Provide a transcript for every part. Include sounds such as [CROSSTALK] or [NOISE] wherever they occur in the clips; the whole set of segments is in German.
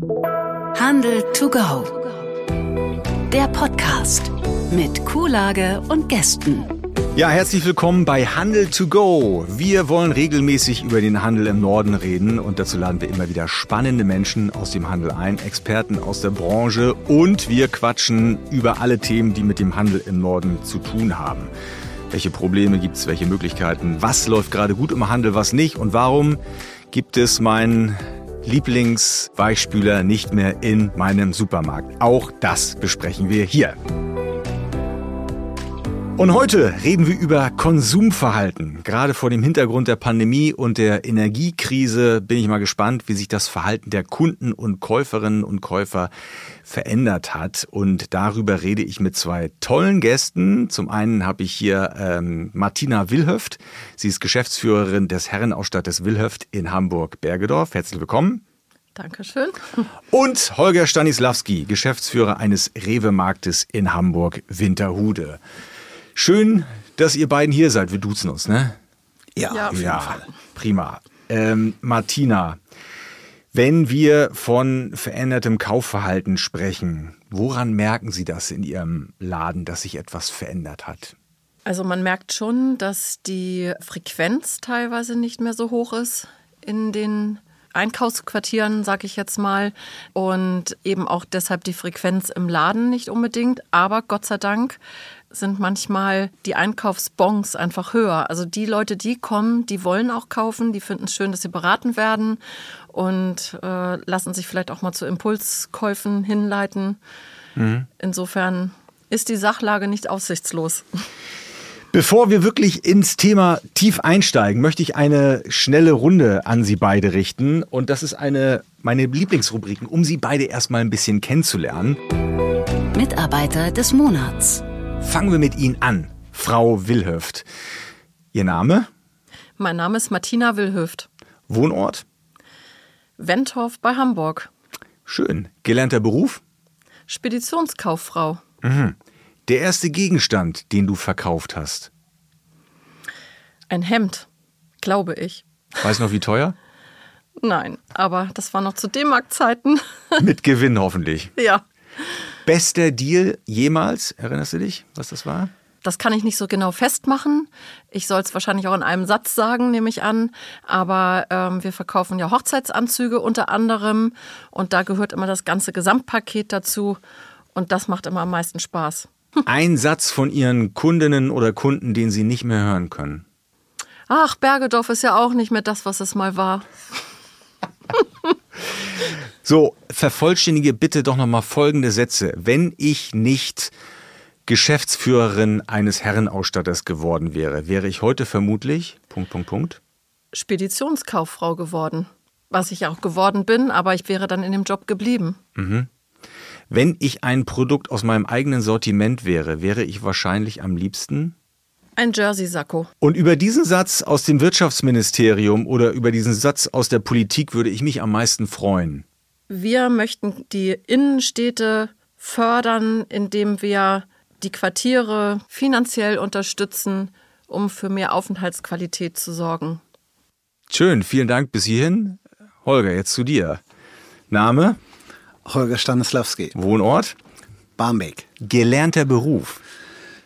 Handel to go. Der Podcast mit Kuhlage und Gästen. Ja, herzlich willkommen bei Handel to go. Wir wollen regelmäßig über den Handel im Norden reden und dazu laden wir immer wieder spannende Menschen aus dem Handel ein, Experten aus der Branche und wir quatschen über alle Themen, die mit dem Handel im Norden zu tun haben. Welche Probleme gibt es, welche Möglichkeiten, was läuft gerade gut im Handel, was nicht und warum gibt es meinen Lieblingsweichspüler nicht mehr in meinem Supermarkt. Auch das besprechen wir hier. Und heute reden wir über Konsumverhalten. Gerade vor dem Hintergrund der Pandemie und der Energiekrise bin ich mal gespannt, wie sich das Verhalten der Kunden und Käuferinnen und Käufer verändert hat. Und darüber rede ich mit zwei tollen Gästen. Zum einen habe ich hier ähm, Martina Wilhöft. Sie ist Geschäftsführerin des Herrenausstatters Wilhöft in Hamburg-Bergedorf. Herzlich willkommen. Dankeschön. Und Holger Stanislawski, Geschäftsführer eines Rewe-Marktes in Hamburg-Winterhude. Schön, dass ihr beiden hier seid. Wir duzen uns, ne? Ja, ja, auf jeden ja Fall. prima. Ähm, Martina, wenn wir von verändertem Kaufverhalten sprechen, woran merken Sie das in Ihrem Laden, dass sich etwas verändert hat? Also man merkt schon, dass die Frequenz teilweise nicht mehr so hoch ist in den Einkaufsquartieren, sage ich jetzt mal. Und eben auch deshalb die Frequenz im Laden nicht unbedingt. Aber Gott sei Dank sind manchmal die Einkaufsbons einfach höher. Also die Leute, die kommen, die wollen auch kaufen, die finden es schön, dass sie beraten werden und äh, lassen sich vielleicht auch mal zu Impulskäufen hinleiten. Mhm. Insofern ist die Sachlage nicht aussichtslos. Bevor wir wirklich ins Thema tief einsteigen, möchte ich eine schnelle Runde an Sie beide richten. Und das ist eine meine Lieblingsrubriken, um Sie beide erstmal ein bisschen kennenzulernen. Mitarbeiter des Monats. Fangen wir mit Ihnen an, Frau Wilhöft. Ihr Name? Mein Name ist Martina Wilhöft. Wohnort? Wentorf bei Hamburg. Schön. Gelernter Beruf? Speditionskauffrau. Mhm. Der erste Gegenstand, den du verkauft hast? Ein Hemd, glaube ich. Weißt du noch, wie teuer? Nein, aber das war noch zu D-Mark-Zeiten. [LAUGHS] Mit Gewinn hoffentlich. Ja. Bester Deal jemals? Erinnerst du dich, was das war? Das kann ich nicht so genau festmachen. Ich soll es wahrscheinlich auch in einem Satz sagen, nehme ich an. Aber ähm, wir verkaufen ja Hochzeitsanzüge unter anderem. Und da gehört immer das ganze Gesamtpaket dazu. Und das macht immer am meisten Spaß. Ein Satz von Ihren Kundinnen oder Kunden, den Sie nicht mehr hören können. Ach, Bergedorf ist ja auch nicht mehr das, was es mal war. so, vervollständige bitte doch nochmal folgende Sätze. Wenn ich nicht Geschäftsführerin eines Herrenausstatters geworden wäre, wäre ich heute vermutlich Punkt, Punkt, Punkt. Speditionskauffrau geworden. Was ich auch geworden bin, aber ich wäre dann in dem Job geblieben. Mhm. Wenn ich ein Produkt aus meinem eigenen Sortiment wäre, wäre ich wahrscheinlich am liebsten ein Jersey-Sakko. Und über diesen Satz aus dem Wirtschaftsministerium oder über diesen Satz aus der Politik würde ich mich am meisten freuen. Wir möchten die Innenstädte fördern, indem wir die Quartiere finanziell unterstützen, um für mehr Aufenthaltsqualität zu sorgen. Schön, vielen Dank bis hierhin. Holger, jetzt zu dir. Name? Holger Stanislawski. Wohnort? Barmbek. Gelernter Beruf?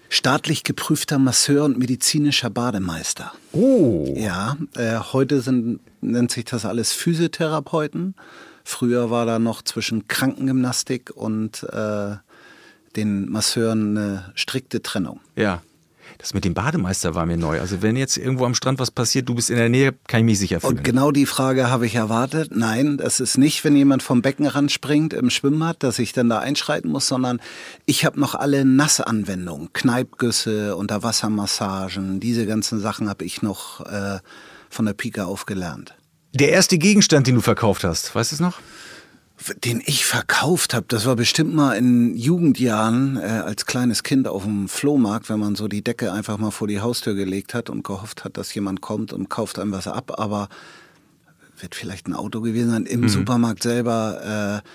Staatlich geprüfter Masseur und medizinischer Bademeister. Oh. Ja, äh, heute sind, nennt sich das alles Physiotherapeuten. Früher war da noch zwischen Krankengymnastik und äh, den Masseuren eine strikte Trennung. Ja. Das mit dem Bademeister war mir neu. Also wenn jetzt irgendwo am Strand was passiert, du bist in der Nähe, kann ich mich sicher fühlen. Und genau die Frage habe ich erwartet. Nein, das ist nicht, wenn jemand vom Beckenrand springt im Schwimmbad, dass ich dann da einschreiten muss, sondern ich habe noch alle Nassanwendungen, Kneipgüsse, Unterwassermassagen, diese ganzen Sachen habe ich noch äh, von der Pika auf gelernt. Der erste Gegenstand, den du verkauft hast, weißt du es noch? Den ich verkauft habe, das war bestimmt mal in Jugendjahren äh, als kleines Kind auf dem Flohmarkt, wenn man so die Decke einfach mal vor die Haustür gelegt hat und gehofft hat, dass jemand kommt und kauft einem was ab. Aber wird vielleicht ein Auto gewesen sein. Im mhm. Supermarkt selber, äh,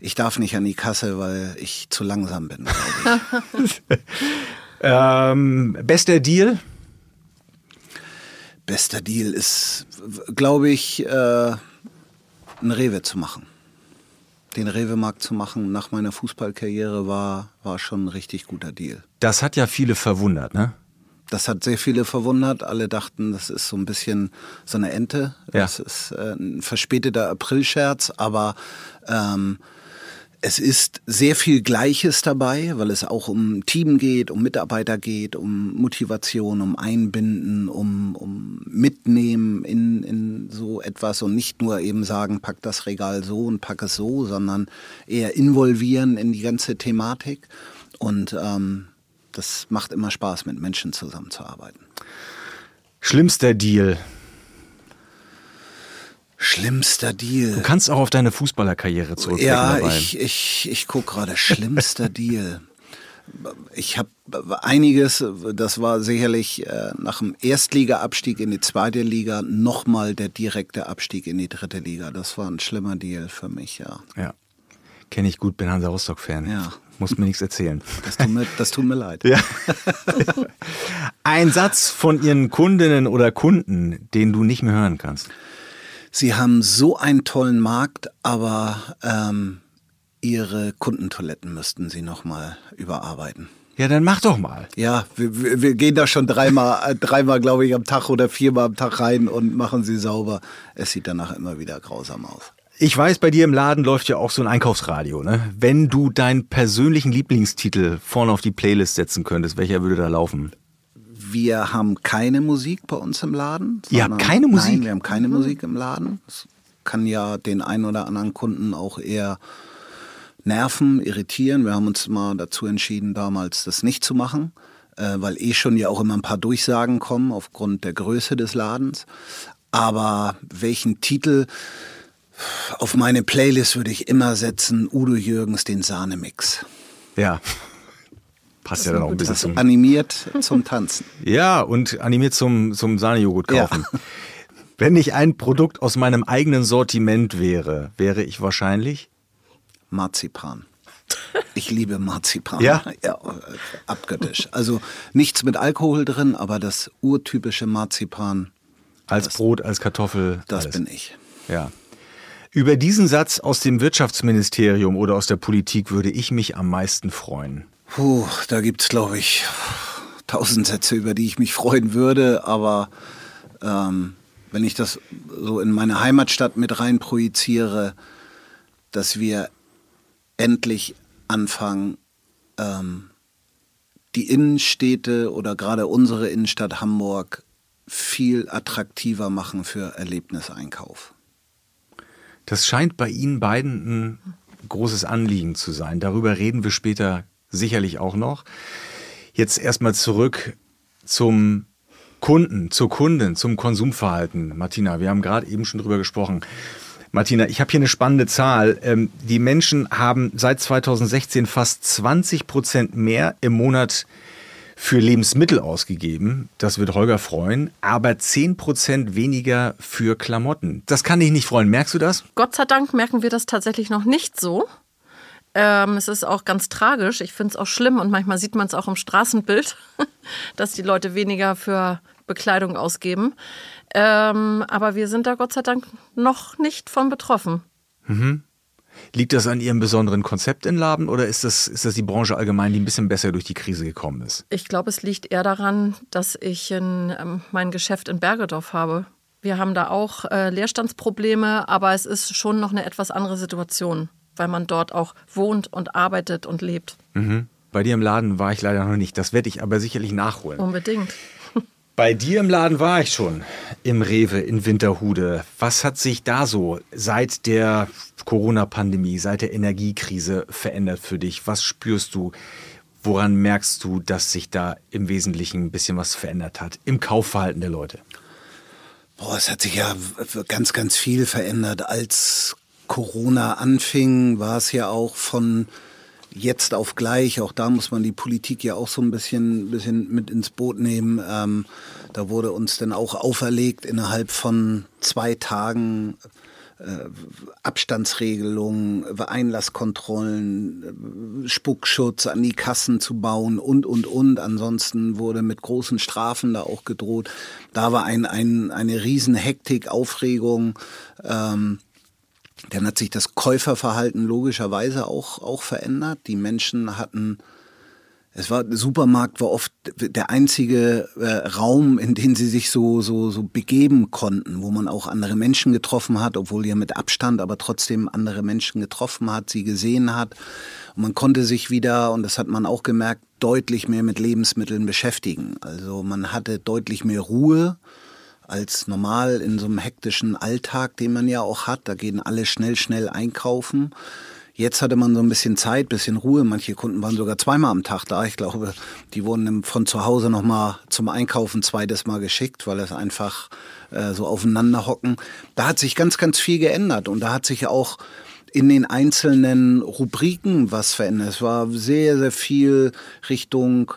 ich darf nicht an die Kasse, weil ich zu langsam bin, glaube ich. [LAUGHS] ähm, bester Deal? Bester Deal ist, glaube ich, äh, ein Rewe zu machen. Den Rewe-Markt zu machen nach meiner Fußballkarriere war, war schon ein richtig guter Deal. Das hat ja viele verwundert, ne? Das hat sehr viele verwundert. Alle dachten, das ist so ein bisschen so eine Ente. Das ja. ist äh, ein verspäteter Aprilscherz, aber ähm, es ist sehr viel Gleiches dabei, weil es auch um Team geht, um Mitarbeiter geht, um Motivation, um Einbinden, um, um Mitnehmen in, in so etwas und nicht nur eben sagen, pack das Regal so und pack es so, sondern eher involvieren in die ganze Thematik. Und ähm, das macht immer Spaß, mit Menschen zusammenzuarbeiten. Schlimmster Deal, Schlimmster Deal. Du kannst auch auf deine Fußballerkarriere zurückblicken. Ja, dabei. ich, ich, ich gucke gerade. Schlimmster Deal. Ich habe einiges, das war sicherlich äh, nach dem Erstliga-Abstieg in die zweite Liga nochmal der direkte Abstieg in die dritte Liga. Das war ein schlimmer Deal für mich, ja. Ja, kenne ich gut, bin Hansa Rostock-Fan. Ja. Muss mir nichts erzählen. Das tut mir, das tut mir leid. Ja. [LAUGHS] Ein Satz von Ihren Kundinnen oder Kunden, den du nicht mehr hören kannst. Sie haben so einen tollen Markt, aber ähm, Ihre Kundentoiletten müssten Sie nochmal überarbeiten. Ja, dann mach doch mal. Ja, wir, wir gehen da schon dreimal, äh, dreimal, glaube ich, am Tag oder viermal am Tag rein und machen sie sauber. Es sieht danach immer wieder grausam aus. Ich weiß, bei dir im Laden läuft ja auch so ein Einkaufsradio. Ne? Wenn du deinen persönlichen Lieblingstitel vorne auf die Playlist setzen könntest, welcher würde da laufen? Wir haben keine Musik bei uns im Laden. Ja, keine Musik? Nein, wir haben keine mhm. Musik im Laden. Das kann ja den einen oder anderen Kunden auch eher nerven, irritieren. Wir haben uns mal dazu entschieden, damals das nicht zu machen, äh, weil eh schon ja auch immer ein paar Durchsagen kommen aufgrund der Größe des Ladens. Aber welchen Titel auf meine Playlist würde ich immer setzen? Udo Jürgens, den Sahnemix. Ja. Passt ja dann auch ein bisschen zum. Animiert zum Tanzen. [LAUGHS] Ja, und animiert zum, zum Sahnejoghurt kaufen. Ja. Wenn ich ein Produkt aus meinem eigenen Sortiment wäre, wäre ich wahrscheinlich Marzipan. Ich liebe Marzipan. Ja? ja? Abgöttisch. Also nichts mit Alkohol drin, aber das urtypische Marzipan. Als das, Brot, als Kartoffel. Das alles. bin ich. Ja. Über diesen Satz aus dem Wirtschaftsministerium oder aus der Politik würde ich mich am meisten freuen. Puh, da gibt es, glaube ich, tausend Sätze, über die ich mich freuen würde. Aber ähm, wenn ich das so in meine Heimatstadt mit rein projiziere, dass wir endlich anfangen, ähm, die Innenstädte oder gerade unsere Innenstadt Hamburg viel attraktiver machen für Erlebniseinkauf. Das scheint bei Ihnen beiden ein großes Anliegen zu sein. Darüber reden wir später sicherlich auch noch. Jetzt erstmal zurück zum Kunden, zur Kundin, zum Konsumverhalten. Martina, wir haben gerade eben schon drüber gesprochen. Martina, ich habe hier eine spannende Zahl. Ähm, die Menschen haben seit 2016 fast 20 Prozent mehr im Monat für Lebensmittel ausgegeben. Das wird Holger freuen. Aber 10 Prozent weniger für Klamotten. Das kann dich nicht freuen. Merkst du das? Gott sei Dank merken wir das tatsächlich noch nicht so. Ähm, es ist auch ganz tragisch. Ich finde es auch schlimm und manchmal sieht man es auch im Straßenbild, [LAUGHS] dass die Leute weniger für Bekleidung ausgeben. Ähm, aber wir sind da Gott sei Dank noch nicht von betroffen. Mhm. Liegt das an Ihrem besonderen Konzept in Laden oder ist das, ist das die Branche allgemein, die ein bisschen besser durch die Krise gekommen ist? Ich glaube, es liegt eher daran, dass ich in, ähm, mein Geschäft in Bergedorf habe. Wir haben da auch äh, Leerstandsprobleme, aber es ist schon noch eine etwas andere Situation weil man dort auch wohnt und arbeitet und lebt. Mhm. Bei dir im Laden war ich leider noch nicht. Das werde ich aber sicherlich nachholen. Unbedingt. [LAUGHS] Bei dir im Laden war ich schon, im Rewe in Winterhude. Was hat sich da so seit der Corona-Pandemie, seit der Energiekrise verändert für dich? Was spürst du? Woran merkst du, dass sich da im Wesentlichen ein bisschen was verändert hat im Kaufverhalten der Leute? Boah, es hat sich ja ganz, ganz viel verändert. Als Corona anfing, war es ja auch von jetzt auf gleich, auch da muss man die Politik ja auch so ein bisschen, bisschen mit ins Boot nehmen. Ähm, da wurde uns dann auch auferlegt, innerhalb von zwei Tagen äh, Abstandsregelungen, Einlasskontrollen, äh, Spuckschutz an die Kassen zu bauen und, und, und. Ansonsten wurde mit großen Strafen da auch gedroht. Da war ein, ein, eine riesen Hektik, Aufregung. Ähm, Dann hat sich das Käuferverhalten logischerweise auch, auch verändert. Die Menschen hatten es war, der Supermarkt war oft der einzige äh, Raum, in den sie sich so, so, so begeben konnten, wo man auch andere Menschen getroffen hat, obwohl ja mit Abstand, aber trotzdem andere Menschen getroffen hat, sie gesehen hat. Und man konnte sich wieder, und das hat man auch gemerkt, deutlich mehr mit Lebensmitteln beschäftigen. Also man hatte deutlich mehr Ruhe als normal in so einem hektischen Alltag, den man ja auch hat. Da gehen alle schnell, schnell einkaufen. Jetzt hatte man so ein bisschen Zeit, bisschen Ruhe. Manche Kunden waren sogar zweimal am Tag da. Ich glaube, die wurden von zu Hause nochmal zum Einkaufen zweites Mal geschickt, weil es einfach äh, so aufeinander hocken. Da hat sich ganz, ganz viel geändert und da hat sich auch in den einzelnen Rubriken was verändert. Es war sehr, sehr viel Richtung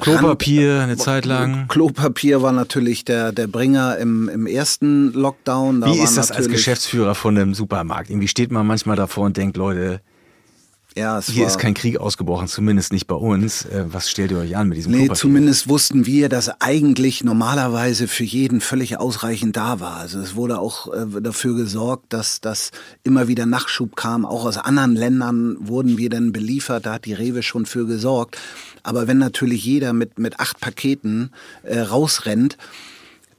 Klopapier eine Zeit lang. Klopapier war natürlich der, der Bringer im, im ersten Lockdown. Da Wie ist das als Geschäftsführer von einem Supermarkt? Irgendwie steht man manchmal davor und denkt, Leute, ja, Hier ist kein Krieg ausgebrochen, zumindest nicht bei uns. Äh, was stellt ihr euch an mit diesem Nee, zumindest wussten wir, dass eigentlich normalerweise für jeden völlig ausreichend da war. Also es wurde auch äh, dafür gesorgt, dass das immer wieder Nachschub kam. Auch aus anderen Ländern wurden wir dann beliefert. Da hat die Rewe schon für gesorgt. Aber wenn natürlich jeder mit, mit acht Paketen äh, rausrennt,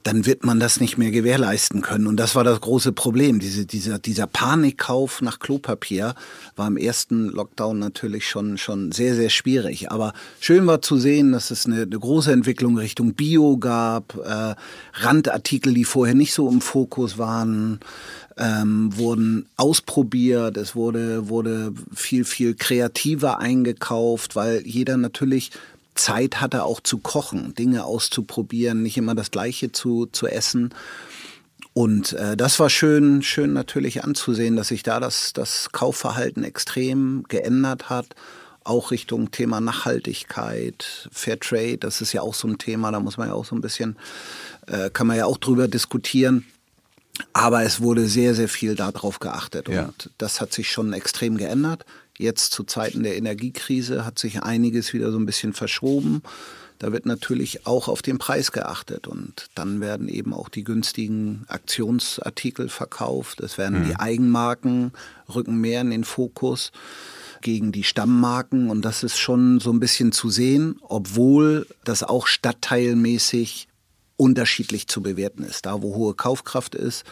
dann wird man das nicht mehr gewährleisten können. Und das war das große Problem. Diese, dieser, dieser Panikkauf nach Klopapier war im ersten Lockdown natürlich schon, schon sehr, sehr schwierig. Aber schön war zu sehen, dass es eine, eine große Entwicklung Richtung Bio gab, äh, Randartikel, die vorher nicht so im Fokus waren. Ähm, wurden ausprobiert, es wurde, wurde viel, viel kreativer eingekauft, weil jeder natürlich Zeit hatte auch zu kochen, Dinge auszuprobieren, nicht immer das Gleiche zu, zu essen. Und äh, das war schön, schön natürlich anzusehen, dass sich da das, das Kaufverhalten extrem geändert hat. Auch Richtung Thema Nachhaltigkeit, Fairtrade, das ist ja auch so ein Thema, da muss man ja auch so ein bisschen, äh, kann man ja auch drüber diskutieren. Aber es wurde sehr, sehr viel darauf geachtet. Ja. Und das hat sich schon extrem geändert. Jetzt zu Zeiten der Energiekrise hat sich einiges wieder so ein bisschen verschoben. Da wird natürlich auch auf den Preis geachtet und dann werden eben auch die günstigen Aktionsartikel verkauft. Es werden mhm. die Eigenmarken rücken mehr in den Fokus gegen die Stammmarken und das ist schon so ein bisschen zu sehen, obwohl das auch stadtteilmäßig unterschiedlich zu bewerten ist. Da, wo hohe Kaufkraft ist,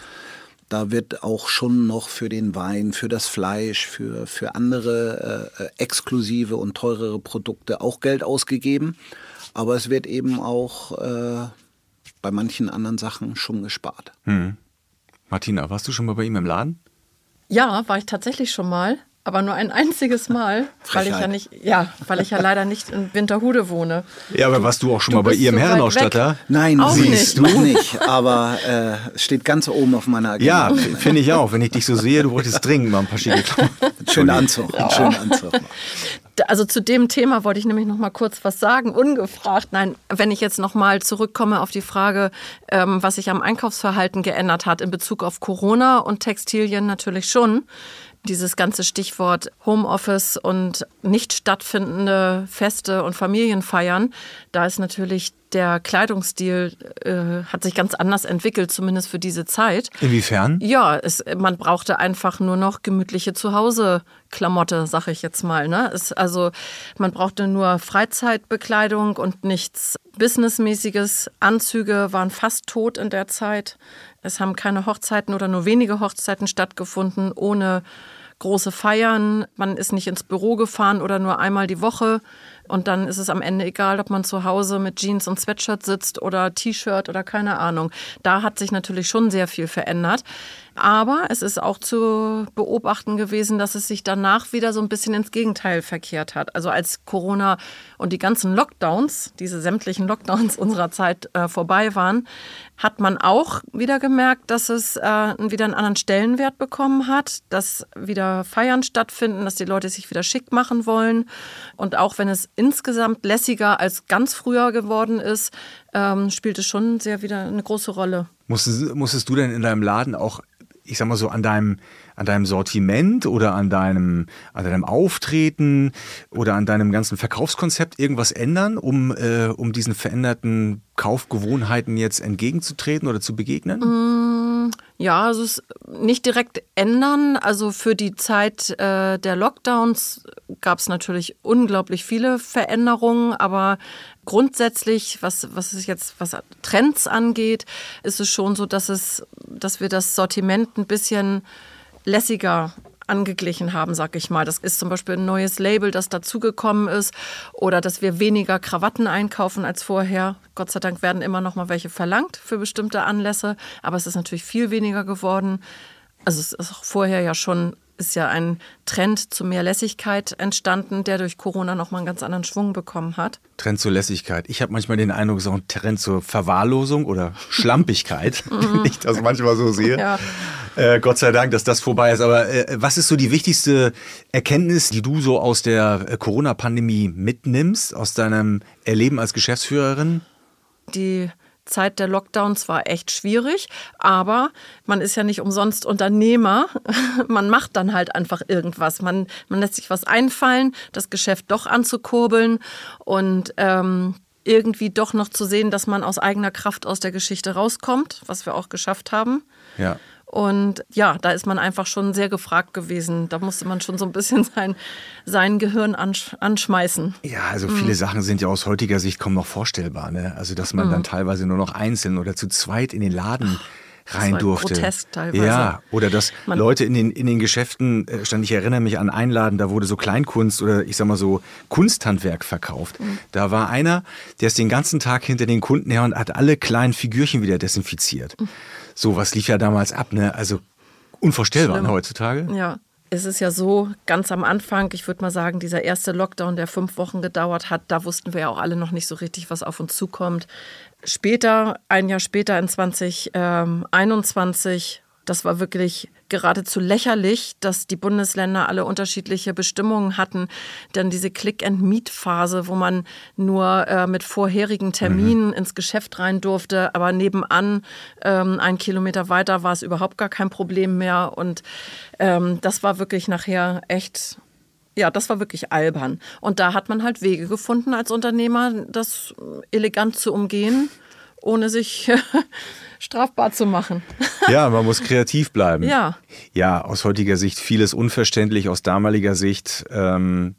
da wird auch schon noch für den Wein, für das Fleisch, für, für andere äh, exklusive und teurere Produkte auch Geld ausgegeben. Aber es wird eben auch äh, bei manchen anderen Sachen schon gespart. Hm. Martina, warst du schon mal bei ihm im Laden? Ja, war ich tatsächlich schon mal aber nur ein einziges Mal, weil ich ja nicht, ja, weil ich ja leider nicht in Winterhude wohne. Ja, aber warst du auch schon du mal bei ihrem so Herrenausstatter? Nein, auch siehst nicht. du nicht, aber äh, steht ganz oben auf meiner Agenda. Ja, finde ich auch. Wenn ich dich so sehe, du wolltest dringend mal ein paar schicke Schönen Anzug, ja. schönen Anzug. Also zu dem Thema wollte ich nämlich noch mal kurz was sagen, ungefragt. Nein, wenn ich jetzt noch mal zurückkomme auf die Frage, ähm, was sich am Einkaufsverhalten geändert hat in Bezug auf Corona und Textilien natürlich schon dieses ganze Stichwort Homeoffice und nicht stattfindende Feste und Familienfeiern, da ist natürlich der Kleidungsstil äh, hat sich ganz anders entwickelt, zumindest für diese Zeit. Inwiefern? Ja, es, man brauchte einfach nur noch gemütliche Zuhause-Klamotte, sag ich jetzt mal. Ne? Es, also man brauchte nur Freizeitbekleidung und nichts Businessmäßiges. Anzüge waren fast tot in der Zeit. Es haben keine Hochzeiten oder nur wenige Hochzeiten stattgefunden ohne große Feiern. Man ist nicht ins Büro gefahren oder nur einmal die Woche. Und dann ist es am Ende egal, ob man zu Hause mit Jeans und Sweatshirt sitzt oder T-Shirt oder keine Ahnung. Da hat sich natürlich schon sehr viel verändert. Aber es ist auch zu beobachten gewesen, dass es sich danach wieder so ein bisschen ins Gegenteil verkehrt hat. Also als Corona und die ganzen Lockdowns, diese sämtlichen Lockdowns [LAUGHS] unserer Zeit äh, vorbei waren, hat man auch wieder gemerkt, dass es äh, wieder einen anderen Stellenwert bekommen hat, dass wieder Feiern stattfinden, dass die Leute sich wieder schick machen wollen. Und auch wenn es insgesamt lässiger als ganz früher geworden ist, ähm, spielt es schon sehr wieder eine große Rolle. Musstest, musstest du denn in deinem Laden auch ich sag mal so, an deinem, an deinem Sortiment oder an deinem, an deinem Auftreten oder an deinem ganzen Verkaufskonzept irgendwas ändern, um, äh, um diesen veränderten Kaufgewohnheiten jetzt entgegenzutreten oder zu begegnen? Mm, Ja, also es nicht direkt ändern. Also für die Zeit äh, der Lockdowns gab es natürlich unglaublich viele Veränderungen, aber grundsätzlich, was, was es jetzt, was Trends angeht, ist es schon so, dass es, dass wir das Sortiment ein bisschen lässiger angeglichen haben, sag ich mal. Das ist zum Beispiel ein neues Label, das dazugekommen ist oder dass wir weniger Krawatten einkaufen als vorher. Gott sei Dank werden immer noch mal welche verlangt für bestimmte Anlässe, aber es ist natürlich viel weniger geworden. Also es ist auch vorher ja schon ist ja ein Trend zu mehr Lässigkeit entstanden, der durch Corona nochmal einen ganz anderen Schwung bekommen hat. Trend zur Lässigkeit. Ich habe manchmal den Eindruck, es ist auch ein Trend zur Verwahrlosung oder [LAUGHS] Schlampigkeit, [LAUGHS] wenn ich das manchmal so sehe. Ja. Äh, Gott sei Dank, dass das vorbei ist. Aber äh, was ist so die wichtigste Erkenntnis, die du so aus der äh, Corona-Pandemie mitnimmst, aus deinem Erleben als Geschäftsführerin? Die Zeit der Lockdowns war echt schwierig, aber man ist ja nicht umsonst Unternehmer. [LAUGHS] Man macht dann halt einfach irgendwas. Man, man lässt sich was einfallen, das Geschäft doch anzukurbeln und ähm, irgendwie doch noch zu sehen, dass man aus eigener Kraft aus der Geschichte rauskommt, was wir auch geschafft haben. Ja. Und ja, da ist man einfach schon sehr gefragt gewesen. Da musste man schon so ein bisschen [LAUGHS] sein, sein Gehirn ansch anschmeißen. Ja, also viele mhm. Sachen sind ja aus heutiger Sicht kaum noch vorstellbar. Ne? Also, dass man mhm. dann teilweise nur noch einzeln oder zu zweit in den Laden rein durfte. Grotesk teilweise. Ja, oder dass Man Leute in den, in den Geschäften, äh, ich erinnere mich an Einladen, da wurde so Kleinkunst oder ich sag mal so Kunsthandwerk verkauft. Mhm. Da war einer, der ist den ganzen Tag hinter den Kunden her und hat alle kleinen Figürchen wieder desinfiziert. Mhm. So was lief ja damals ab, ne? Also unvorstellbar ne, heutzutage. Ja. Es ist ja so, ganz am Anfang, ich würde mal sagen, dieser erste Lockdown, der fünf Wochen gedauert hat, da wussten wir ja auch alle noch nicht so richtig, was auf uns zukommt. Später, ein Jahr später in 2021, das war wirklich geradezu lächerlich, dass die Bundesländer alle unterschiedliche Bestimmungen hatten. Denn diese Click-and-Meet-Phase, wo man nur äh, mit vorherigen Terminen mhm. ins Geschäft rein durfte, aber nebenan ähm, ein Kilometer weiter war es überhaupt gar kein Problem mehr. Und ähm, das war wirklich nachher echt ja, das war wirklich albern. Und da hat man halt Wege gefunden als Unternehmer, das elegant zu umgehen, ohne sich [LAUGHS] strafbar zu machen. [LAUGHS] Ja, man muss kreativ bleiben. Ja. Ja, aus heutiger Sicht vieles unverständlich, aus damaliger Sicht ähm,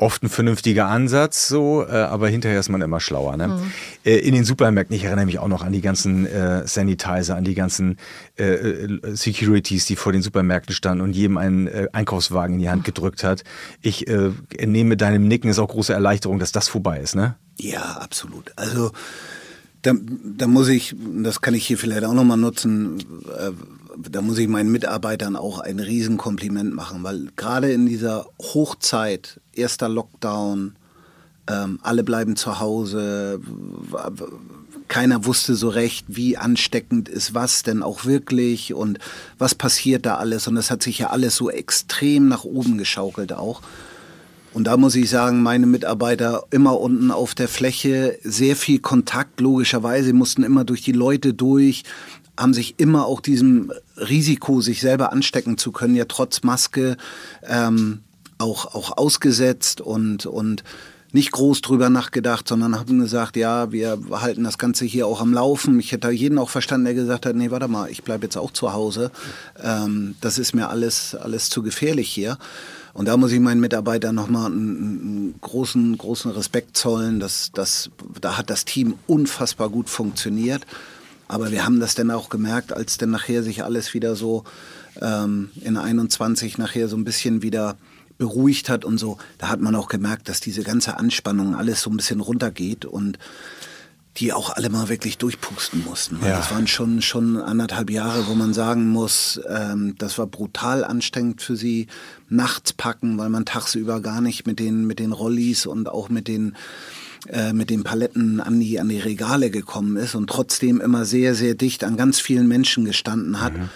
oft ein vernünftiger Ansatz, so, äh, aber hinterher ist man immer schlauer. Ne? Mhm. Äh, in den Supermärkten, ich erinnere mich auch noch an die ganzen äh, Sanitizer, an die ganzen äh, äh, Securities, die vor den Supermärkten standen und jedem einen äh, Einkaufswagen in die Hand gedrückt hat. Ich entnehme deinem Nicken ist auch große Erleichterung, dass das vorbei ist, ne? Ja, absolut. Also da, da muss ich, das kann ich hier vielleicht auch nochmal nutzen, äh, da muss ich meinen Mitarbeitern auch ein Riesenkompliment machen, weil gerade in dieser Hochzeit, erster Lockdown, ähm, alle bleiben zu Hause, keiner wusste so recht, wie ansteckend ist was denn auch wirklich und was passiert da alles und das hat sich ja alles so extrem nach oben geschaukelt auch. Und da muss ich sagen, meine Mitarbeiter immer unten auf der Fläche, sehr viel Kontakt, logischerweise, mussten immer durch die Leute durch, haben sich immer auch diesem Risiko, sich selber anstecken zu können, ja trotz Maske ähm, auch, auch ausgesetzt und, und nicht groß drüber nachgedacht, sondern haben gesagt, ja, wir halten das Ganze hier auch am Laufen. Ich hätte jeden auch verstanden, der gesagt hat, nee, warte mal, ich bleibe jetzt auch zu Hause. Ähm, das ist mir alles, alles zu gefährlich hier. Und da muss ich meinen Mitarbeitern nochmal einen, einen großen, großen Respekt zollen. Das, das, da hat das Team unfassbar gut funktioniert. Aber wir haben das dann auch gemerkt, als dann nachher sich alles wieder so ähm, in 21 nachher so ein bisschen wieder beruhigt hat und so. Da hat man auch gemerkt, dass diese ganze Anspannung alles so ein bisschen runtergeht und die auch alle mal wirklich durchpusten mussten. Ja. Das waren schon, schon anderthalb Jahre, wo man sagen muss, ähm, das war brutal anstrengend für sie. Nachts packen, weil man tagsüber gar nicht mit den, mit den Rollis und auch mit den, äh, mit den Paletten an die, an die Regale gekommen ist und trotzdem immer sehr, sehr dicht an ganz vielen Menschen gestanden hat. Mhm.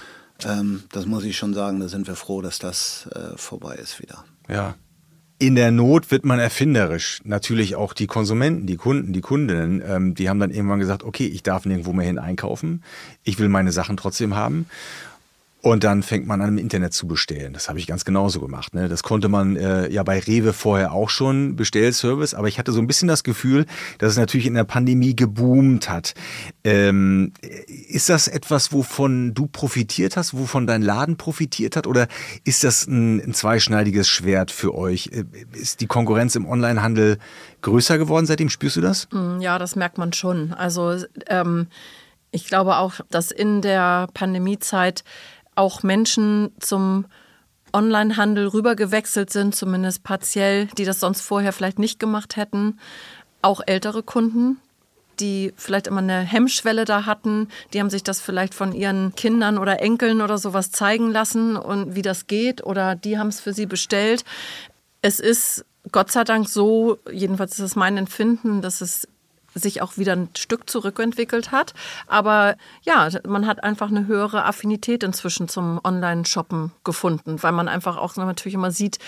Ähm, das muss ich schon sagen, da sind wir froh, dass das äh, vorbei ist wieder. Ja, in der Not wird man erfinderisch. Natürlich auch die Konsumenten, die Kunden, die Kundinnen, ähm, die haben dann irgendwann gesagt, okay, ich darf nirgendwo mehr hin einkaufen. Ich will meine Sachen trotzdem haben. Und dann fängt man an, im Internet zu bestellen. Das habe ich ganz genauso gemacht. Ne? Das konnte man äh, ja bei Rewe vorher auch schon, Bestellservice. Aber ich hatte so ein bisschen das Gefühl, dass es natürlich in der Pandemie geboomt hat. Ähm, ist das etwas, wovon du profitiert hast, wovon dein Laden profitiert hat? Oder ist das ein, ein zweischneidiges Schwert für euch? Äh, ist die Konkurrenz im Onlinehandel größer geworden seitdem? Spürst du das? Mm, ja, das merkt man schon. Also ähm, ich glaube auch, dass in der Pandemiezeit auch Menschen zum Onlinehandel rübergewechselt sind, zumindest partiell, die das sonst vorher vielleicht nicht gemacht hätten. Auch ältere Kunden, die vielleicht immer eine Hemmschwelle da hatten, die haben sich das vielleicht von ihren Kindern oder Enkeln oder sowas zeigen lassen und wie das geht oder die haben es für sie bestellt. Es ist Gott sei Dank so, jedenfalls ist es mein Empfinden, dass es sich auch wieder ein Stück zurückentwickelt hat. Aber ja, man hat einfach eine höhere Affinität inzwischen zum Online-Shoppen gefunden, weil man einfach auch natürlich immer sieht,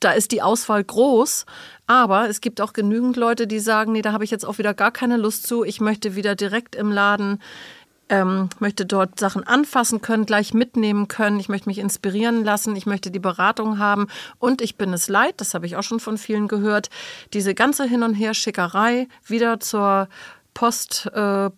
da ist die Auswahl groß, aber es gibt auch genügend Leute, die sagen, nee, da habe ich jetzt auch wieder gar keine Lust zu. Ich möchte wieder direkt im Laden ähm, möchte dort Sachen anfassen können, gleich mitnehmen können. Ich möchte mich inspirieren lassen. Ich möchte die Beratung haben. Und ich bin es leid, das habe ich auch schon von vielen gehört, diese ganze Hin- und Her-Schickerei wieder zur Poststelle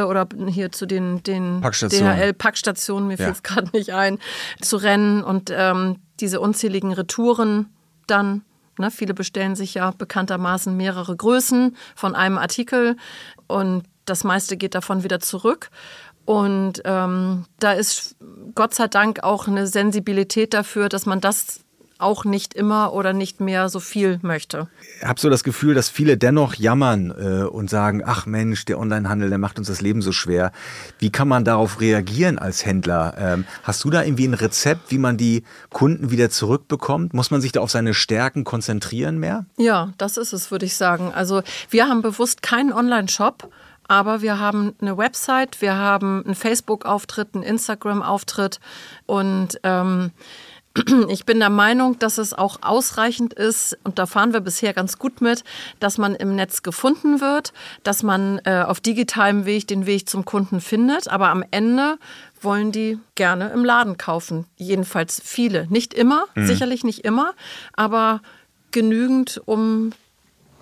äh, oder hier zu den, den DHL-Packstationen, mir ja. fällt es gerade nicht ein, zu rennen und ähm, diese unzähligen Retouren dann. Ne, viele bestellen sich ja bekanntermaßen mehrere Größen von einem Artikel und das meiste geht davon wieder zurück. Und ähm, da ist Gott sei Dank auch eine Sensibilität dafür, dass man das auch nicht immer oder nicht mehr so viel möchte. Ich habe so das Gefühl, dass viele dennoch jammern äh, und sagen, ach Mensch, der Onlinehandel, der macht uns das Leben so schwer. Wie kann man darauf reagieren als Händler? Ähm, hast du da irgendwie ein Rezept, wie man die Kunden wieder zurückbekommt? Muss man sich da auf seine Stärken konzentrieren mehr? Ja, das ist es, würde ich sagen. Also wir haben bewusst keinen Online-Shop aber wir haben eine Website, wir haben einen Facebook-Auftritt, einen Instagram-Auftritt und ähm, [CLEARS THROAT] ich bin der Meinung, dass es auch ausreichend ist, und da fahren wir bisher ganz gut mit, dass man im Netz gefunden wird, dass man äh, auf digitalem Weg den Weg zum Kunden findet. Aber am Ende wollen die gerne im Laden kaufen. Jedenfalls viele. Nicht immer, mhm. sicherlich nicht immer, aber genügend, um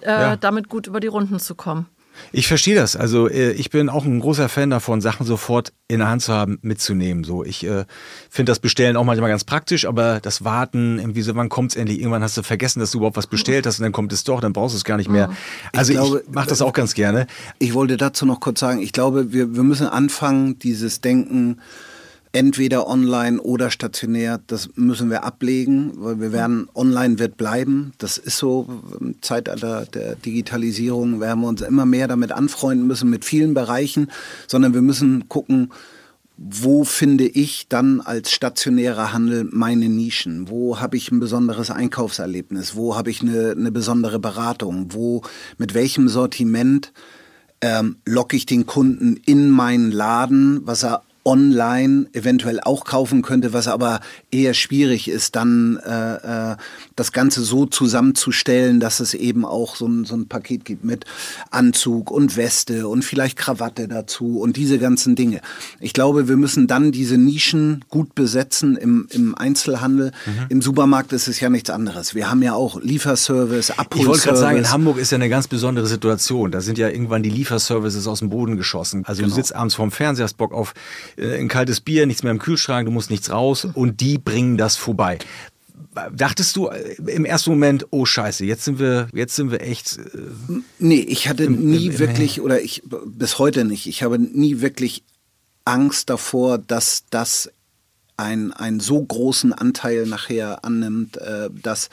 äh, ja. damit gut über die Runden zu kommen. Ich verstehe das. Also äh, ich bin auch ein großer Fan davon, Sachen sofort in der Hand zu haben, mitzunehmen. So, ich äh, finde das Bestellen auch manchmal ganz praktisch, aber das Warten, irgendwie so, wann kommt es endlich? Irgendwann hast du vergessen, dass du überhaupt was bestellt hast und dann kommt es doch, dann brauchst du es gar nicht mehr. Also ich, ich mache das auch ganz gerne. Ich wollte dazu noch kurz sagen, ich glaube, wir, wir müssen anfangen, dieses Denken, entweder online oder stationär, das müssen wir ablegen, weil wir werden, online wird bleiben. Das ist so, im Zeitalter der Digitalisierung werden wir uns immer mehr damit anfreunden müssen, mit vielen Bereichen, sondern wir müssen gucken, wo finde ich dann als stationärer Handel meine Nischen? Wo habe ich ein besonderes Einkaufserlebnis? Wo habe ich eine, eine besondere Beratung? Wo, mit welchem Sortiment ähm, locke ich den Kunden in meinen Laden, was er online eventuell auch kaufen könnte, was aber eher schwierig ist, dann äh, äh, das Ganze so zusammenzustellen, dass es eben auch so ein, so ein Paket gibt mit Anzug und Weste und vielleicht Krawatte dazu und diese ganzen Dinge. Ich glaube, wir müssen dann diese Nischen gut besetzen im, im Einzelhandel. Mhm. Im Supermarkt ist es ja nichts anderes. Wir haben ja auch Lieferservice, Abholservice. Ich wollte gerade sagen, in Hamburg ist ja eine ganz besondere Situation. Da sind ja irgendwann die Lieferservices aus dem Boden geschossen. Also genau. du sitzt abends vorm Fernseher, hast Bock auf ein kaltes Bier, nichts mehr im Kühlschrank, du musst nichts raus und die bringen das vorbei. Dachtest du äh, im ersten Moment, oh Scheiße, jetzt sind wir, jetzt sind wir echt. Äh, nee, ich hatte im, nie im, im, wirklich, oder ich bis heute nicht, ich habe nie wirklich Angst davor, dass das ein, einen so großen Anteil nachher annimmt, äh, dass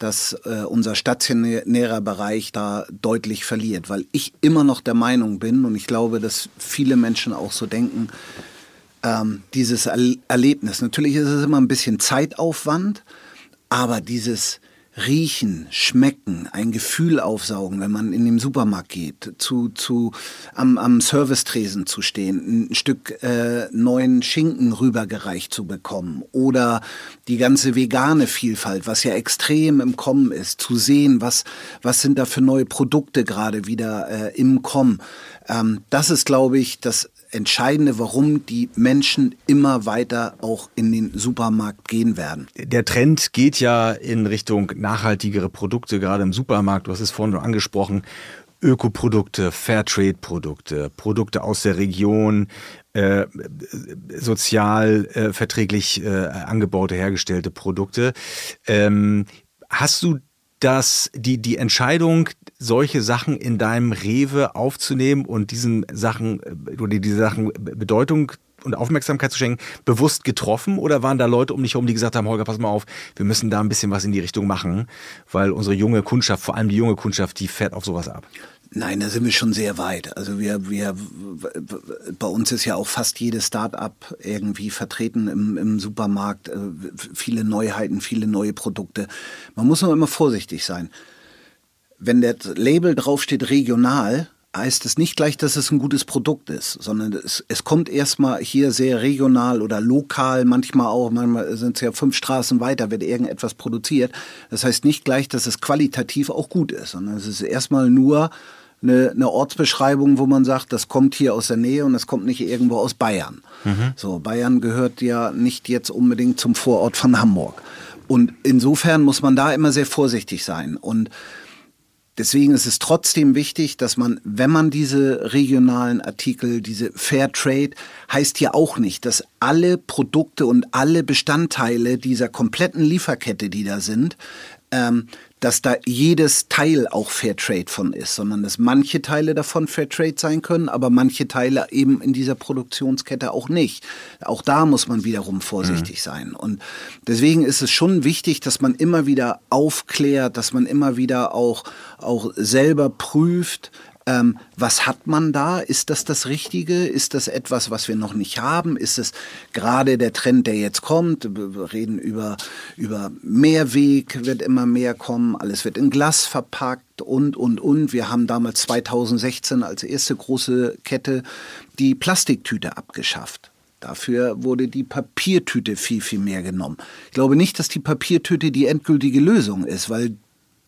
dass äh, unser stationärer Bereich da deutlich verliert, weil ich immer noch der Meinung bin und ich glaube, dass viele Menschen auch so denken, ähm, dieses Erlebnis. Natürlich ist es immer ein bisschen Zeitaufwand, aber dieses Riechen, Schmecken, ein Gefühl aufsaugen, wenn man in den Supermarkt geht, zu, zu, am, am Servicetresen zu stehen, ein Stück äh, neuen Schinken rübergereicht zu bekommen oder die ganze vegane Vielfalt, was ja extrem im Kommen ist, zu sehen, was, was sind da für neue Produkte gerade wieder äh, im Kommen. Ähm, das ist, glaube ich, das Entscheidende, warum die Menschen immer weiter auch in den Supermarkt gehen werden. Der Trend geht ja in Richtung nachhaltigere Produkte, gerade im Supermarkt. Du hast es vorhin schon angesprochen. Ökoprodukte, Fairtrade-Produkte, Produkte aus der Region, äh, sozial äh, verträglich äh, angebaute, hergestellte Produkte. Ähm, hast du das, die, die Entscheidung, solche Sachen in deinem Rewe aufzunehmen und diesen Sachen äh, oder diese Sachen Bedeutung und Aufmerksamkeit zu schenken, bewusst getroffen oder waren da Leute um dich herum, die gesagt haben, Holger, pass mal auf, wir müssen da ein bisschen was in die Richtung machen, weil unsere junge Kundschaft, vor allem die junge Kundschaft, die fährt auf sowas ab? Nein, da sind wir schon sehr weit. Also wir, wir, bei uns ist ja auch fast jedes Start-up irgendwie vertreten im, im Supermarkt. Äh, viele Neuheiten, viele neue Produkte. Man muss nur immer vorsichtig sein. Wenn der Label draufsteht regional, heißt es nicht gleich, dass es ein gutes Produkt ist, sondern es, es kommt erstmal hier sehr regional oder lokal, manchmal auch, manchmal sind es ja fünf Straßen weiter, wird irgendetwas produziert. Das heißt nicht gleich, dass es qualitativ auch gut ist, sondern es ist erstmal nur eine, eine Ortsbeschreibung, wo man sagt, das kommt hier aus der Nähe und das kommt nicht irgendwo aus Bayern. Mhm. So, Bayern gehört ja nicht jetzt unbedingt zum Vorort von Hamburg. Und insofern muss man da immer sehr vorsichtig sein. Und Deswegen ist es trotzdem wichtig, dass man, wenn man diese regionalen Artikel, diese Fair Trade, heißt ja auch nicht, dass alle Produkte und alle Bestandteile dieser kompletten Lieferkette, die da sind, ähm, dass da jedes Teil auch Fairtrade von ist, sondern dass manche Teile davon Fairtrade sein können, aber manche Teile eben in dieser Produktionskette auch nicht. Auch da muss man wiederum vorsichtig mhm. sein. Und deswegen ist es schon wichtig, dass man immer wieder aufklärt, dass man immer wieder auch, auch selber prüft, ähm, was hat man da? Ist das das Richtige? Ist das etwas, was wir noch nicht haben? Ist es gerade der Trend, der jetzt kommt? Wir reden über, über Mehrweg, wird immer mehr kommen. Alles wird in Glas verpackt und, und, und. Wir haben damals 2016 als erste große Kette die Plastiktüte abgeschafft. Dafür wurde die Papiertüte viel, viel mehr genommen. Ich glaube nicht, dass die Papiertüte die endgültige Lösung ist, weil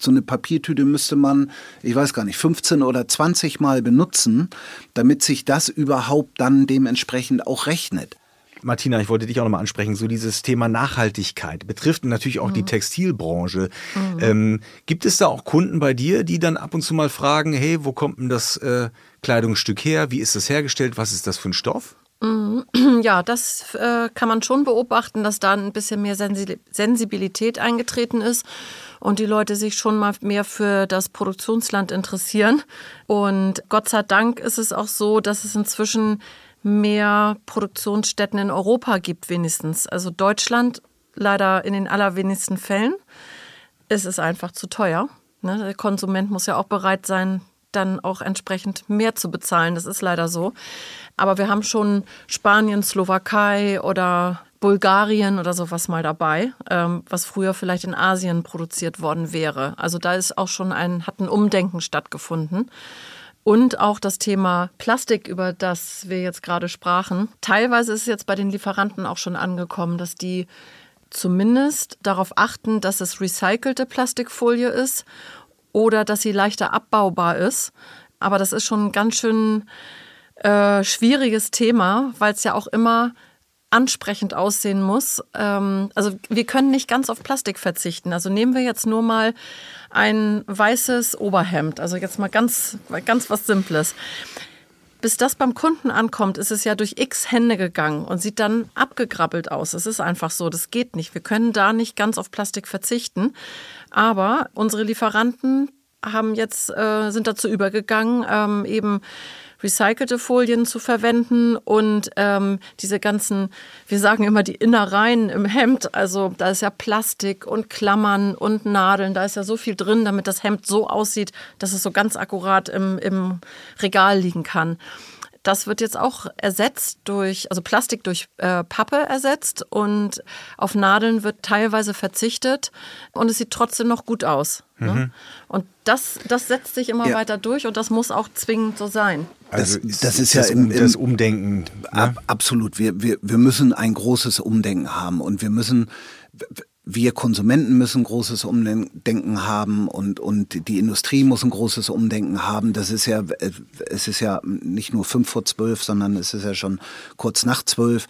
so eine Papiertüte müsste man, ich weiß gar nicht, 15 oder 20 Mal benutzen, damit sich das überhaupt dann dementsprechend auch rechnet. Martina, ich wollte dich auch nochmal ansprechen, so dieses Thema Nachhaltigkeit betrifft natürlich auch mhm. die Textilbranche. Mhm. Ähm, gibt es da auch Kunden bei dir, die dann ab und zu mal fragen, hey, wo kommt denn das äh, Kleidungsstück her? Wie ist das hergestellt? Was ist das für ein Stoff? Mhm. [CLEARS THROAT] Ja, das äh, kann man schon beobachten, dass da ein bisschen mehr Sensibilität eingetreten ist und die Leute sich schon mal mehr für das Produktionsland interessieren. Und Gott sei Dank ist es auch so, dass es inzwischen mehr Produktionsstätten in Europa gibt, wenigstens. Also Deutschland leider in den allerwenigsten Fällen. Es ist einfach zu teuer. Ne? Der Konsument muss ja auch bereit sein, dann auch entsprechend mehr zu bezahlen. Das ist leider so. Aber wir haben schon Spanien, Slowakei oder Bulgarien oder sowas mal dabei, ähm, was früher vielleicht in Asien produziert worden wäre. Also da ist auch schon ein, hat ein Umdenken stattgefunden. Und auch das Thema Plastik, über das wir jetzt gerade sprachen. Teilweise ist es jetzt bei den Lieferanten auch schon angekommen, dass die zumindest darauf achten, dass es recycelte Plastikfolie ist oder dass sie leichter abbaubar ist. Aber das ist schon ein ganz schön äh, schwieriges Thema, weil es ja auch immer ansprechend aussehen muss. Ähm, also wir können nicht ganz auf Plastik verzichten. Also nehmen wir jetzt nur mal ein weißes Oberhemd. Also jetzt mal ganz, ganz was Simples. Bis das beim Kunden ankommt, ist es ja durch x Hände gegangen und sieht dann abgegrabbelt aus. Es ist einfach so, das geht nicht. Wir können da nicht ganz auf Plastik verzichten. Aber unsere Lieferanten haben jetzt, äh, sind dazu übergegangen, ähm, eben recycelte Folien zu verwenden und ähm, diese ganzen, wir sagen immer die Innereien im Hemd, also da ist ja Plastik und Klammern und Nadeln, da ist ja so viel drin, damit das Hemd so aussieht, dass es so ganz akkurat im, im Regal liegen kann. Das wird jetzt auch ersetzt durch, also Plastik durch äh, Pappe ersetzt und auf Nadeln wird teilweise verzichtet und es sieht trotzdem noch gut aus. Ne? Mhm. Und das, das setzt sich immer ja. weiter durch und das muss auch zwingend so sein. Also das, das ist ja im, im, das Umdenken. Ne? Ab, absolut. Wir, wir, wir müssen ein großes Umdenken haben und wir müssen wir Konsumenten müssen großes Umdenken haben und, und die Industrie muss ein großes Umdenken haben. Das ist ja, es ist ja nicht nur fünf vor zwölf, sondern es ist ja schon kurz nach zwölf.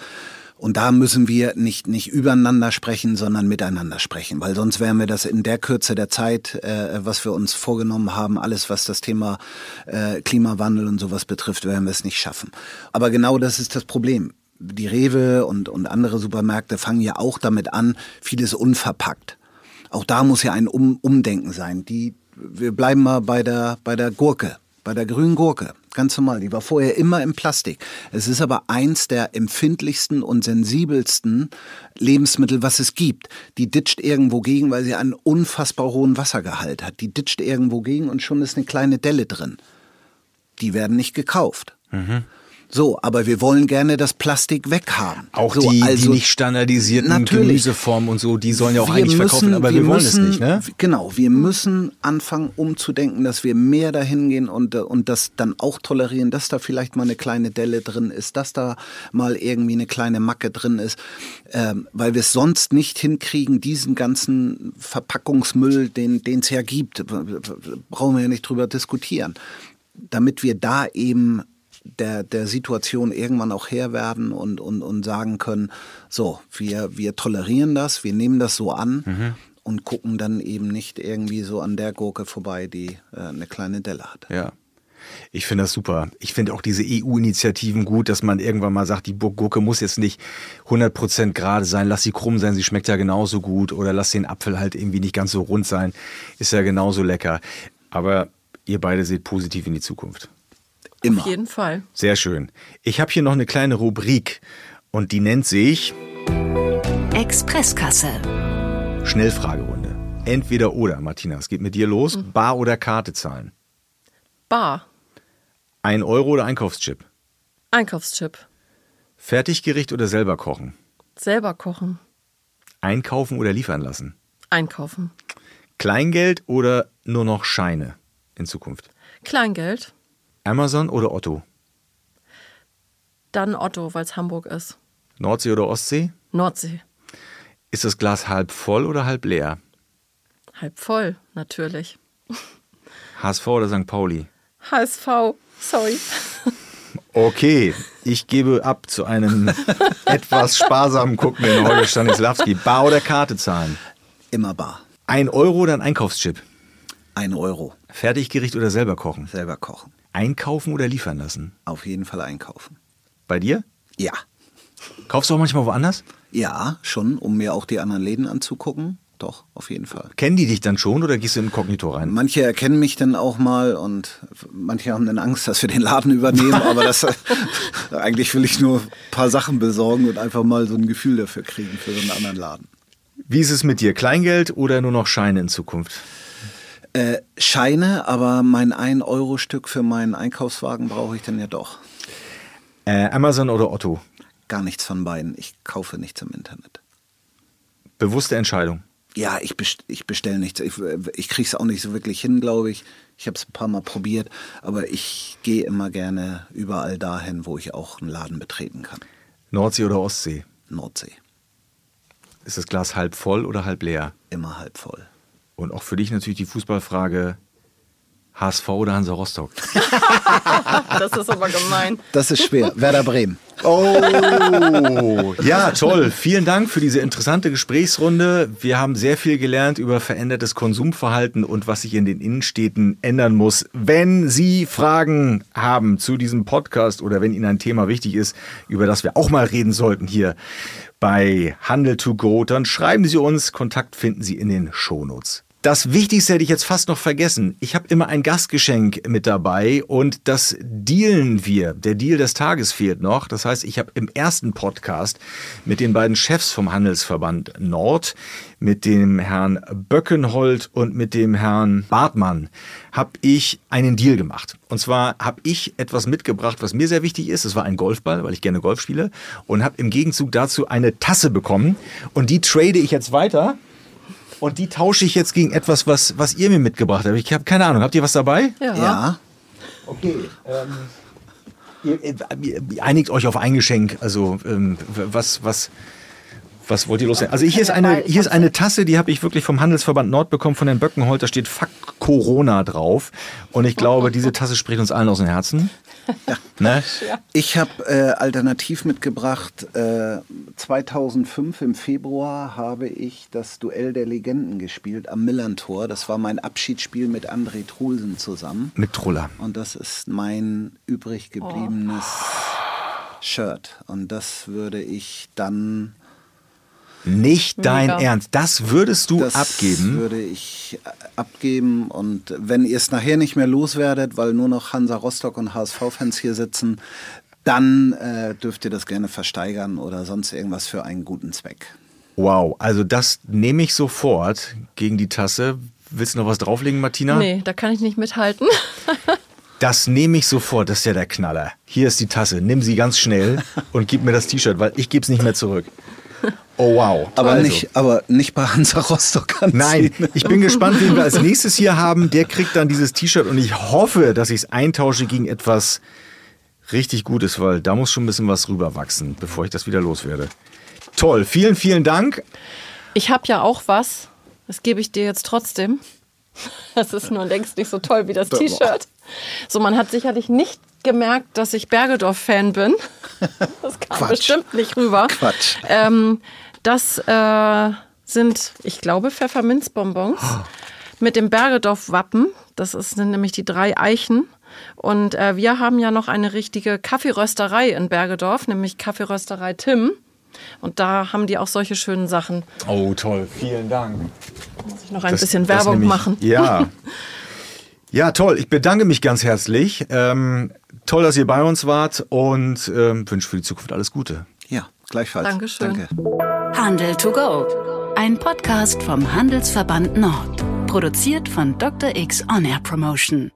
Und da müssen wir nicht, nicht übereinander sprechen, sondern miteinander sprechen, weil sonst wären wir das in der Kürze der Zeit, äh, was wir uns vorgenommen haben, alles was das Thema äh, Klimawandel und sowas betrifft, werden wir es nicht schaffen. Aber genau das ist das Problem die Rewe und, und andere Supermärkte fangen ja auch damit an, vieles unverpackt. Auch da muss ja ein um Umdenken sein. Die, wir bleiben mal bei der, bei der Gurke, bei der grünen Gurke. Ganz normal. Die war vorher immer im Plastik. Es ist aber eins der empfindlichsten und sensibelsten Lebensmittel, was es gibt. Die ditcht irgendwo gegen, weil sie einen unfassbar hohen Wassergehalt hat. Die ditcht irgendwo gegen und schon ist eine kleine Delle drin. Die werden nicht gekauft. Mhm. So, aber wir wollen gerne das Plastik weghaben. Auch so, die, also, die nicht standardisierten natürlich. Gemüseformen und so, die sollen ja auch eigentlich müssen, verkaufen, aber wir, wir wollen müssen, es nicht, ne? Genau, wir müssen anfangen umzudenken, dass wir mehr dahin gehen und, und das dann auch tolerieren, dass da vielleicht mal eine kleine Delle drin ist, dass da mal irgendwie eine kleine Macke drin ist, ähm, weil wir es sonst nicht hinkriegen, diesen ganzen Verpackungsmüll, den es ja gibt, brauchen wir ja nicht drüber diskutieren damit wir da eben der, der Situation irgendwann auch Herr werden und, und, und sagen können, so, wir, wir tolerieren das, wir nehmen das so an mhm. und gucken dann eben nicht irgendwie so an der Gurke vorbei, die äh, eine kleine Delle hat. Ja. Ich finde das super. Ich finde auch diese EU-Initiativen gut, dass man irgendwann mal sagt, die Gurke muss jetzt nicht 100% gerade sein, lass sie krumm sein, sie schmeckt ja genauso gut oder lass den Apfel halt irgendwie nicht ganz so rund sein, ist ja genauso lecker. Aber ihr beide seht positiv in die Zukunft. Immer. Auf jeden Fall. Sehr schön. Ich habe hier noch eine kleine Rubrik und die nennt sich Expresskasse. Schnellfragerunde. Entweder oder, Martina, es geht mit dir los. Mhm. Bar oder Karte zahlen? Bar. Ein Euro oder Einkaufschip? Einkaufschip. Fertiggericht oder selber kochen? Selber kochen. Einkaufen oder liefern lassen? Einkaufen. Kleingeld oder nur noch Scheine in Zukunft? Kleingeld. Amazon oder Otto? Dann Otto, weil es Hamburg ist. Nordsee oder Ostsee? Nordsee. Ist das Glas halb voll oder halb leer? Halb voll, natürlich. [LAUGHS] HSV oder St. Pauli? HSV, sorry. [LAUGHS] Okay, ich gebe ab zu einem [LAUGHS] etwas sparsamen guckenden Holger Stanislawski. Bar oder Karte zahlen? Immer bar. Ein Euro oder ein Einkaufschip? Ein Euro. Fertiggericht oder selber kochen? Selber kochen. Einkaufen oder liefern lassen? Auf jeden Fall einkaufen. Bei dir? Ja. Kaufst du auch manchmal woanders? Ja, schon, um mir auch die anderen Läden anzugucken. Doch, auf jeden Fall. Kennen die dich dann schon oder gehst du in Kognito rein? Manche erkennen mich dann auch mal und manche haben dann Angst, dass wir den Laden übernehmen. [LAUGHS] aber das, eigentlich will ich nur ein paar Sachen besorgen und einfach mal so ein Gefühl dafür kriegen für so einen anderen Laden. Wie ist es mit dir? Kleingeld oder nur noch Scheine in Zukunft? Äh, Scheine, aber mein 1-Euro-Stück für meinen Einkaufswagen brauche ich dann ja doch. Äh, Amazon oder Otto? Gar nichts von beiden. Ich kaufe nichts im Internet. Bewusste Entscheidung. Ja, ich, best ich bestelle nichts. Ich, ich kriege es auch nicht so wirklich hin, glaube ich. Ich habe es ein paar Mal probiert, aber ich gehe immer gerne überall dahin, wo ich auch einen Laden betreten kann. Nordsee oder Ostsee? Nordsee. Ist das Glas halb voll oder halb leer? Immer halb voll. Und auch für dich natürlich die Fußballfrage, HSV oder Hansa Rostock? [LAUGHS] das ist aber gemein. Das ist schwer. Werder Bremen. Oh, ja, [LAUGHS] toll. Vielen Dank für diese interessante Gesprächsrunde. Wir haben sehr viel gelernt über verändertes Konsumverhalten und was sich in den Innenstädten ändern muss. Wenn Sie Fragen haben zu diesem Podcast oder wenn Ihnen ein Thema wichtig ist, über das wir auch mal reden sollten hier bei Handel to Go, dann schreiben Sie uns. Kontakt finden Sie in den Shownotes. Das Wichtigste hätte ich jetzt fast noch vergessen. Ich habe immer ein Gastgeschenk mit dabei und das dealen wir. Der Deal des Tages fehlt noch. Das heißt, ich habe im ersten Podcast mit den beiden Chefs vom Handelsverband Nord, mit dem Herrn Böckenhold und mit dem Herrn Bartmann, habe ich einen Deal gemacht. Und zwar habe ich etwas mitgebracht, was mir sehr wichtig ist. Es war ein Golfball, weil ich gerne Golf spiele und habe im Gegenzug dazu eine Tasse bekommen und die trade ich jetzt weiter und die tausche ich jetzt gegen etwas, was, was ihr mir mitgebracht habt. Ich habe keine Ahnung. Habt ihr was dabei? Ja. ja. Okay. Ähm, ihr, ihr, einigt euch auf ein Geschenk. Also ähm, was, was, Was wollt ihr loswerden? Also hier ist eine, hier ist eine Tasse, die habe ich wirklich vom Handelsverband Nord bekommen, von den Böckenholt. Da steht Fuck Corona drauf. Und ich glaube, diese Tasse spricht uns allen aus dem Herzen. [LAUGHS] Ja. Ne? Ich habe äh, alternativ mitgebracht. Äh, 2005 im Februar habe ich das Duell der Legenden gespielt am Millantor. Das war mein Abschiedsspiel mit André Trulsen zusammen. Mit Truller. Und das ist mein übrig gebliebenes oh. Shirt. Und das würde ich dann nicht dein Mega. Ernst. Das würdest du das abgeben? Das würde ich äh, abgeben. Und wenn ihr es nachher nicht mehr loswerdet, weil nur noch Hansa Rostock und HSV-Fans hier sitzen, dann äh, dürft ihr das gerne versteigern oder sonst irgendwas für einen guten Zweck. Wow, also das nehme ich sofort gegen die Tasse. Willst du noch was drauflegen, Martina? Nee, da kann ich nicht mithalten. [LAUGHS] Das nehme ich sofort, das ist ja der Knaller. Hier ist die Tasse, nimm sie ganz schnell und gib mir das T-Shirt, weil ich gebe es nicht mehr zurück. Oh wow. Aber, also. nicht, aber nicht bei Hansa Rostock anziehen. Nein, ich bin gespannt, wen wir als [LAUGHS] nächstes hier haben. Der kriegt dann dieses T-Shirt und ich hoffe, dass ich es eintausche gegen etwas richtig Gutes, weil da muss schon ein bisschen was rüberwachsen, bevor ich das wieder loswerde. Toll, vielen, vielen Dank. Ich habe ja auch was. Das gebe ich dir jetzt trotzdem. [LAUGHS] Das ist nur längst nicht so toll wie das T-Shirt. So, man hat sicherlich nicht gemerkt, dass ich Bergedorf-Fan bin. [LAUGHS] Das kam Quatsch. bestimmt nicht rüber. Quatsch. Ähm, das äh, sind, ich glaube, Pfefferminzbonbons oh. mit dem Bergedorf-Wappen. Das sind nämlich die drei Eichen. Und äh, wir haben ja noch eine richtige Kaffeerösterei in Bergedorf, nämlich Kaffeerösterei Tim. Und da haben die auch solche schönen Sachen. Oh, toll. Vielen Dank. Da muss ich noch ein das, bisschen Werbung nämlich, machen. Ja. [LAUGHS] Ja, toll. Ich bedanke mich ganz herzlich. Ähm, toll, dass ihr bei uns wart und ähm, wünsche für die Zukunft alles Gute. Ja, gleichfalls. Dankeschön. Danke. Handel to go. Ein Podcast vom Handelsverband Nord. Produziert von Dr. X On Air Promotion.